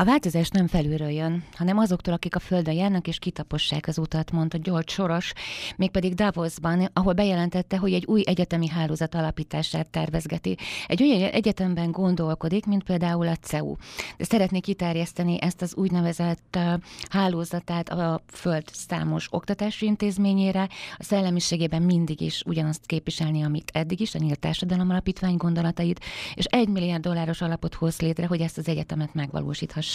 A változás nem felülről jön, hanem azoktól, akik a földön járnak és kitapossák az utat, mondta George Soros, mégpedig Davosban, ahol bejelentette, hogy egy új egyetemi hálózat alapítását tervezgeti. Egy olyan egyetemben gondolkodik, mint például a CEU. De szeretnék kiterjeszteni ezt az úgynevezett hálózatát a föld számos oktatási intézményére, a szellemiségében mindig is ugyanazt képviselni, amit eddig is, a Nyílt Társadalom Alapítvány gondolatait, és egy milliárd dolláros alapot hoz létre, hogy ezt az egyetemet megvalósíthassa.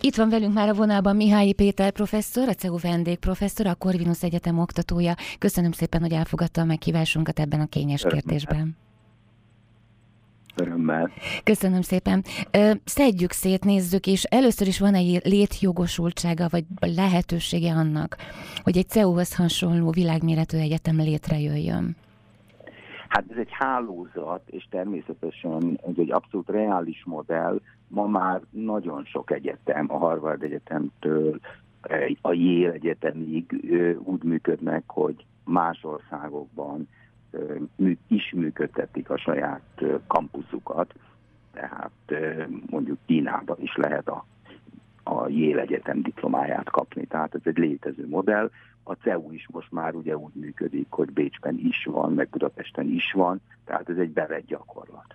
Itt van velünk már a vonalban Mihály Péter professzor, a CEU vendégprofesszor, a Corvinus Egyetem oktatója. Köszönöm szépen, hogy elfogadta a meghívásunkat ebben a kényes kérdésben. Örömmel. Köszönöm szépen. Szedjük szét, nézzük, és először is van egy létjogosultsága, vagy lehetősége annak, hogy egy CEU-hoz hasonló világméretű egyetem létrejöjjön? Hát ez egy hálózat, és természetesen ez egy abszolút reális modell. Ma már nagyon sok egyetem, a Harvard Egyetemtől a Yale Egyetemig úgy működnek, hogy más országokban is működtetik a saját kampuszukat, tehát mondjuk Kínában is lehet a, a Yale Egyetem diplomáját kapni, tehát ez egy létező modell. A CEU is most már ugye úgy működik, hogy Bécsben is van, meg Budapesten is van, tehát ez egy bevett gyakorlat.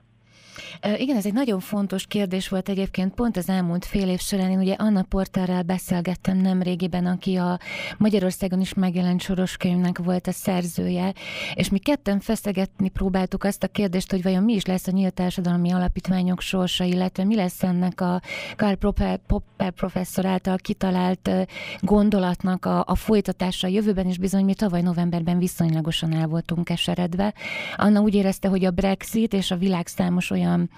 Igen, ez egy nagyon fontos kérdés volt egyébként pont az elmúlt fél év során. Én ugye Anna Portárral beszélgettem nem régiben, aki a Magyarországon is megjelent soros könyvnek volt a szerzője, és mi ketten feszegetni próbáltuk azt a kérdést, hogy vajon mi is lesz a nyílt társadalmi alapítványok sorsa, illetve mi lesz ennek a Karl Popper, Popper professzor által kitalált gondolatnak a, a folytatása a jövőben, is bizony mi tavaly novemberben viszonylagosan el voltunk keseredve. Anna úgy érezte, hogy a Brexit és a világ számos olyan olyan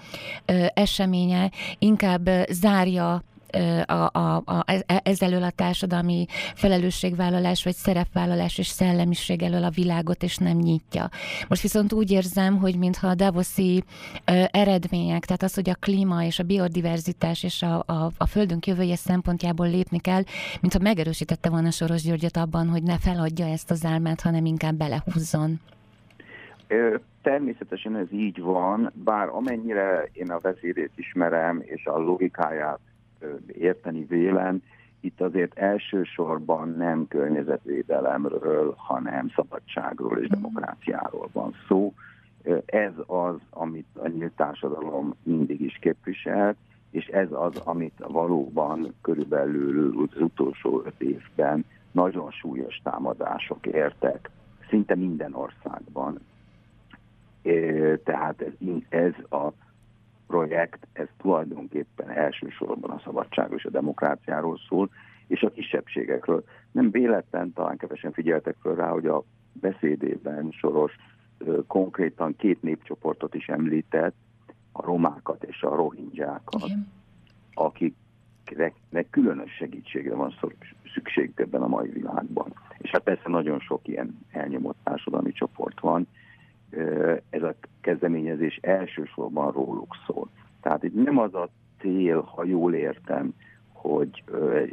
ö, eseménye inkább zárja a, a, a, e, ez elől a társadalmi felelősségvállalás vagy szerepvállalás és szellemiség elől a világot, és nem nyitja. Most viszont úgy érzem, hogy mintha a Davoszi ö, eredmények, tehát az, hogy a klíma és a biodiverzitás és a, a, a földünk jövője szempontjából lépni kell, mintha megerősítette volna Soros Györgyöt abban, hogy ne feladja ezt az álmát, hanem inkább belehúzzon. Természetesen ez így van, bár amennyire én a vezérét ismerem, és a logikáját érteni vélem, itt azért elsősorban nem környezetvédelemről, hanem szabadságról és demokráciáról van szó. Ez az, amit a nyílt társadalom mindig is képviselt, és ez az, amit valóban körülbelül az utolsó öt évben nagyon súlyos támadások értek, szinte minden országban, tehát ez, ez a projekt, ez tulajdonképpen elsősorban a szabadság és a demokráciáról szól, és a kisebbségekről. Nem véletlen, talán kevesen figyeltek föl rá, hogy a beszédében Soros konkrétan két népcsoportot is említett, a romákat és a rohingyákat, akiknek különös segítségre van szükség ebben a mai világban. És hát persze nagyon sok ilyen elnyomott társadalmi csoport van, ez a kezdeményezés elsősorban róluk szól. Tehát itt nem az a cél, ha jól értem, hogy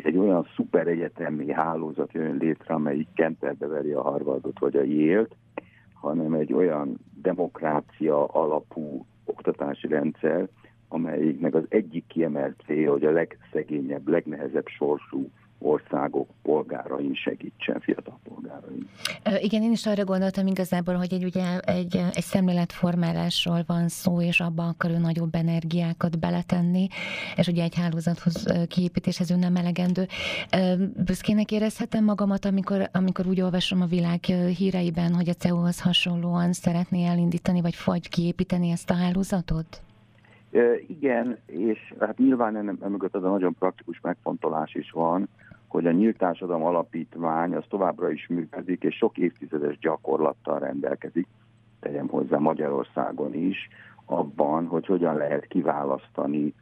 egy olyan szuper egyetemi hálózat jön létre, amelyik kenterbe veri a Harvardot vagy a Yale-t, hanem egy olyan demokrácia alapú oktatási rendszer, amelyiknek az egyik kiemelt célja, hogy a legszegényebb, legnehezebb sorsú országok polgárain segítsen, fiatal polgárain. Igen, én is arra gondoltam igazából, hogy egy, ugye, egy, egy szemléletformálásról van szó, és abban akar ő nagyobb energiákat beletenni, és ugye egy hálózathoz kiépítéshez ő nem elegendő. Büszkének érezhetem magamat, amikor, amikor úgy olvasom a világ híreiben, hogy a CEU-hoz hasonlóan szeretné elindítani, vagy vagy kiépíteni ezt a hálózatot? Igen, és hát nyilván emögött az a nagyon praktikus megfontolás is van, hogy a Nyílt Társadalom Alapítvány az továbbra is működik, és sok évtizedes gyakorlattal rendelkezik, tegyem hozzá Magyarországon is, abban, hogy hogyan lehet kiválasztani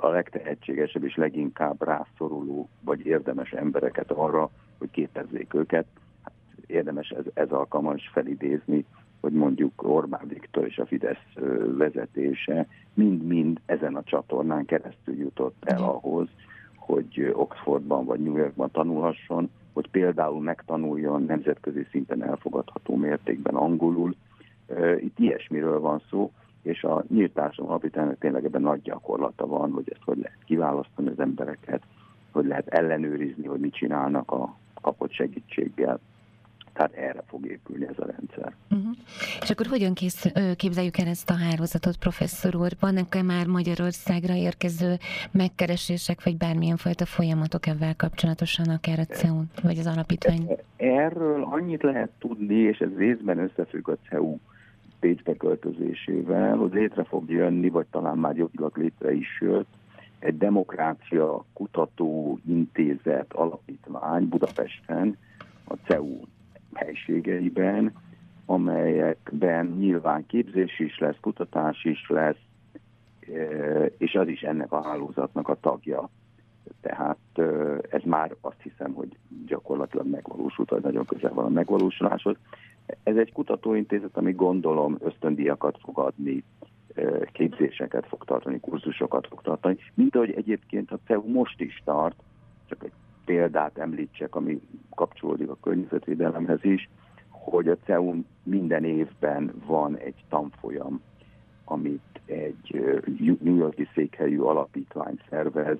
a legtehetségesebb és leginkább rászoruló vagy érdemes embereket arra, hogy képezzék őket. Hát érdemes ez, ez alkalmas felidézni, hogy mondjuk Orbán Viktor és a Fidesz vezetése mind-mind ezen a csatornán keresztül jutott el ahhoz, hogy Oxfordban vagy New Yorkban tanulhasson, hogy például megtanuljon nemzetközi szinten elfogadható mértékben angolul. Itt ilyesmiről van szó, és a nyílt társadalom alapítványnak tényleg ebben nagy gyakorlata van, hogy ezt hogy lehet kiválasztani, az embereket, hogy lehet ellenőrizni, hogy mit csinálnak a kapott segítséggel. Tehát erre fog épülni ez a rendszer. Uh-huh. És akkor hogyan kész, képzeljük el ezt a hálózatot, professzor úr? Vannak-e már Magyarországra érkező megkeresések, vagy bármilyen fajta folyamatok ebben kapcsolatosan, akár a CEU, vagy az alapítvány? Erről annyit lehet tudni, és ez részben összefügg a CEU Pécsbe költözésével, hogy létre fog jönni, vagy talán már jogilag létre is jött, egy demokrácia kutató intézet alapítvány Budapesten, a CEU helységeiben, amelyekben nyilván képzés is lesz, kutatás is lesz, e, és az is ennek a hálózatnak a tagja. Tehát e, ez már azt hiszem, hogy gyakorlatilag megvalósult, vagy nagyon közel van a megvalósuláshoz. Ez egy kutatóintézet, ami gondolom ösztöndiakat fog adni, e, képzéseket fog tartani, kurzusokat fog tartani, mint ahogy egyébként a CEU most is tart, csak egy példát említsek, ami kapcsolódik a környezetvédelemhez is, hogy a CEU minden évben van egy tanfolyam, amit egy New Yorki székhelyű alapítvány szervez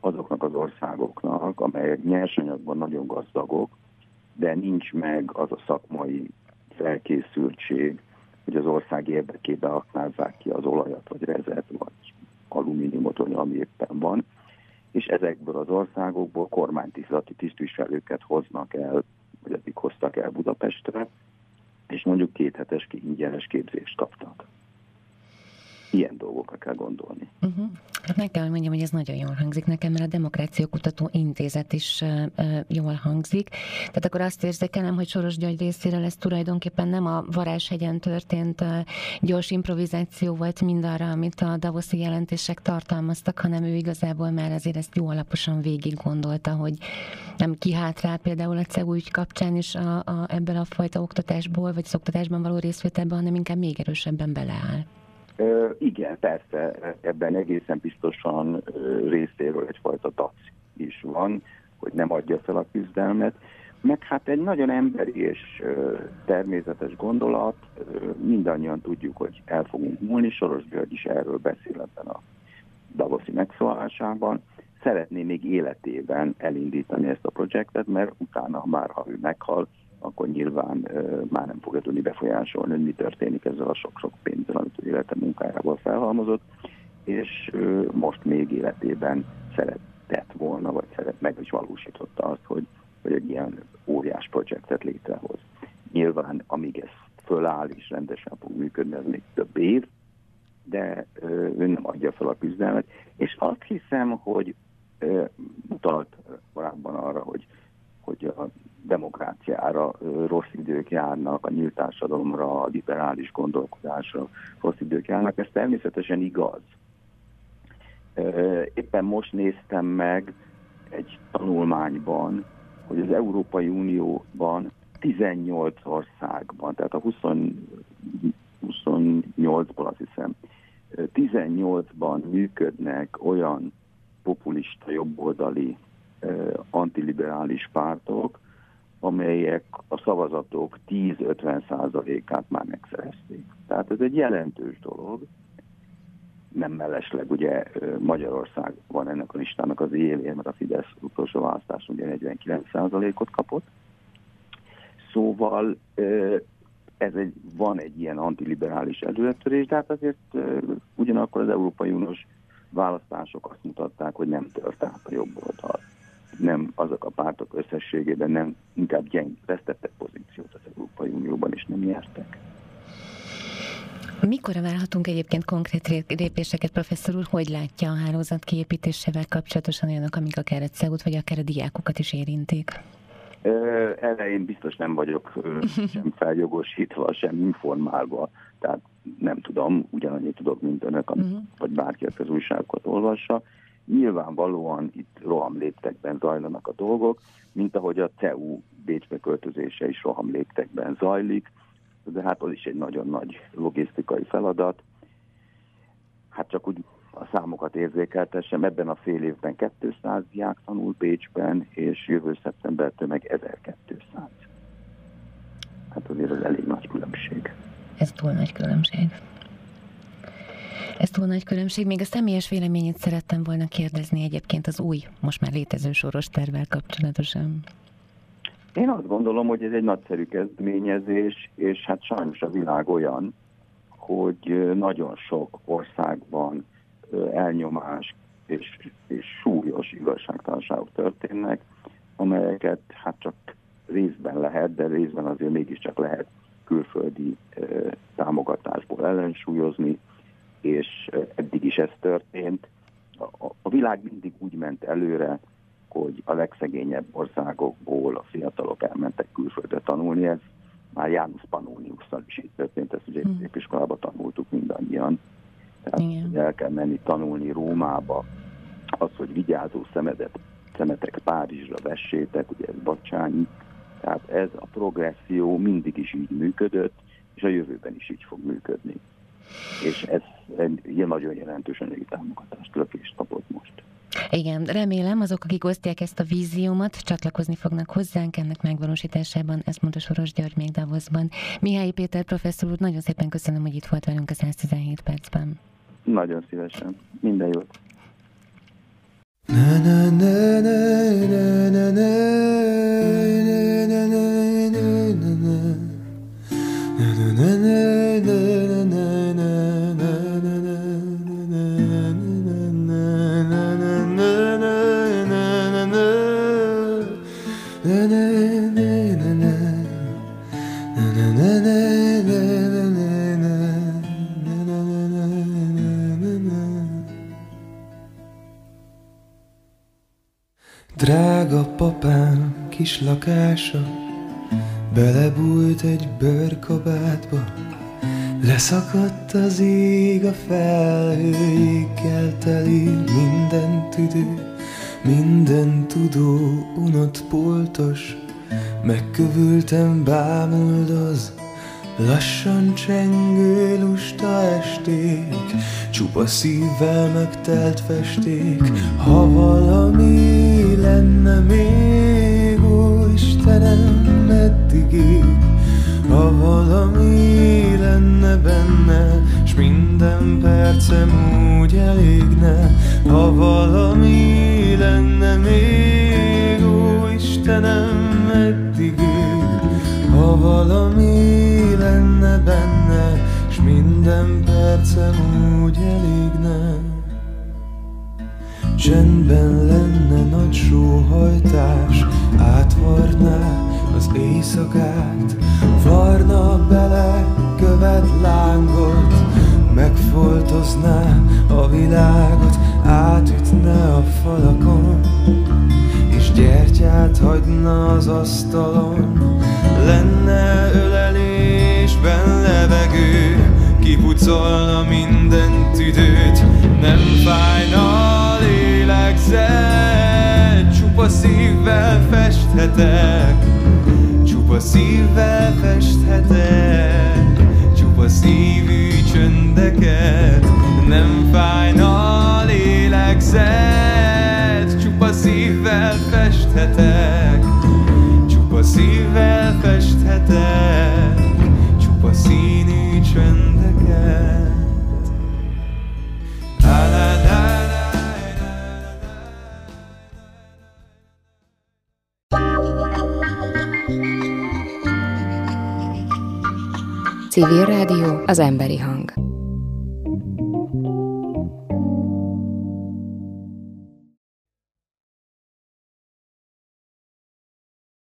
azoknak az országoknak, amelyek nyersanyagban nagyon gazdagok, de nincs meg az a szakmai felkészültség, hogy az ország érdekében aknázzák ki az olajat, vagy rezet, vagy alumíniumot, ami éppen van és ezekből az országokból kormánytisztelati tisztviselőket hoznak el, vagy eddig hoztak el Budapestre, és mondjuk kéthetes ingyenes képzést kaptak ilyen dolgokra kell gondolni. Uh-huh. Hát meg kell, mondjam, hogy ez nagyon jól hangzik nekem, mert a Demokrácia Kutató Intézet is uh, jól hangzik. Tehát akkor azt érzékelem, hogy Soros György részéről ez tulajdonképpen nem a Varázshegyen történt uh, gyors improvizáció volt mindarra, amit a Davoszi jelentések tartalmaztak, hanem ő igazából már azért ezt jó alaposan végig gondolta, hogy nem kihátrál például a CEU ügy kapcsán is a, a, ebből a fajta oktatásból, vagy szoktatásban való részvételben, hanem inkább még erősebben beleáll. Igen, persze, ebben egészen biztosan részéről egyfajta tac is van, hogy nem adja fel a küzdelmet. Meg hát egy nagyon emberi és természetes gondolat, mindannyian tudjuk, hogy el fogunk múlni, Soros György is erről beszél ebben a Davoszi megszólásában. Szeretné még életében elindítani ezt a projektet, mert utána már, ha ő meghal, akkor nyilván uh, már nem fogja tudni befolyásolni, hogy mi történik ezzel a sok-sok élete munkájából felhalmozott, és most még életében szeretett volna, vagy szeret, meg is valósította azt, hogy, hogy egy ilyen óriás projektet létrehoz. Nyilván, amíg ez föláll és rendesen fog működni, ez még több év, de ő nem adja fel a küzdelmet, és azt hiszem, hogy utalt korábban arra, hogy hogy a demokráciára rossz idők járnak, a nyílt társadalomra, a liberális gondolkodásra rossz idők járnak. Ez természetesen igaz. Éppen most néztem meg egy tanulmányban, hogy az Európai Unióban 18 országban, tehát a 20, 28-ból azt hiszem, 18-ban működnek olyan populista jobboldali antiliberális pártok, amelyek a szavazatok 10-50 százalékát már megszerezték. Tehát ez egy jelentős dolog. Nem mellesleg ugye Magyarország van ennek a listának az élén, mert a Fidesz utolsó választás ugye 49 százalékot kapott. Szóval ez egy, van egy ilyen antiliberális előretörés, de hát azért ugyanakkor az Európai Uniós választások azt mutatták, hogy nem tört át a jobb oldal nem azok a pártok összességében nem inkább gyeng, vesztettek pozíciót az Európai Unióban, és nem nyertek. Mikor várhatunk egyébként konkrét lépéseket, professzor úr? Hogy látja a hálózat kiépítésével kapcsolatosan olyanok, amik akár a CEUT, vagy akár a diákokat is érintik? Elején biztos nem vagyok sem feljogosítva, sem informálva, tehát nem tudom, ugyanannyit tudok, mint önök, uh-huh. vagy bárki, az újságokat olvassa. Nyilvánvalóan itt roham léptekben zajlanak a dolgok, mint ahogy a CEU Bécsbe költözése is roham léptekben zajlik, de hát az is egy nagyon nagy logisztikai feladat. Hát csak úgy a számokat érzékeltessem, ebben a fél évben 200 diák tanul Bécsben, és jövő szeptembertől meg 1200. Hát azért az elég nagy különbség. Ez túl nagy különbség. Ez túl nagy különbség. Még a személyes véleményét szerettem volna kérdezni egyébként az új, most már létező soros tervvel kapcsolatosan. Én azt gondolom, hogy ez egy nagyszerű kezdeményezés, és hát sajnos a világ olyan, hogy nagyon sok országban elnyomás és, és súlyos igazságtalanságok történnek, amelyeket hát csak részben lehet, de részben azért mégiscsak lehet külföldi támogatásból ellensúlyozni, és eddig is ez történt. A, a világ mindig úgy ment előre, hogy a legszegényebb országokból a fiatalok elmentek külföldre tanulni. Ez már János Pannoniusszal is így történt, ezt ugye hmm. épiskolában tanultuk mindannyian. Tehát Igen. el kell menni tanulni Rómába, az, hogy vigyázó szemedet, szemetek Párizsra vessétek, ugye ez Bacsányi, tehát ez a progresszió mindig is így működött, és a jövőben is így fog működni. És ez egy ilyen nagyon jelentős anyagi támogatást lökést kapott most. Igen, remélem azok, akik osztják ezt a víziómat, csatlakozni fognak hozzánk ennek megvalósításában, ezt mondta Soros György még Davosban. Mihály Péter professzor úr, nagyon szépen köszönöm, hogy itt volt velünk a 117 percben. Nagyon szívesen. Minden jót. Na, na, na, na, na, na, na, na, na, na, na. Drága kis lakása Belebújt egy bőrkabátba Leszakadt az ég a felhőikkel teli Minden tüdő, minden tudó unott poltos Megkövültem bámuldoz Lassan csengő lusta esték Csupa szívvel megtelt festék. Ha valami lenne még, minden percem úgy elégne Ha valami lenne még, ó Istenem, meddig Ha valami lenne benne S minden percem úgy elégne. Csendben lenne nagy sóhajtás Átvarná az éjszakát. Varna bele követ lángot Megfoltozná a világot Átütne a falakon És gyertyát hagyna az asztalon. Lenne ölelésben levegő Kipucolna minden tüdőt. Nem fájna lélegzet Csupa szívvel festhetek Csupa szívvel Civil Rádió, az emberi hang.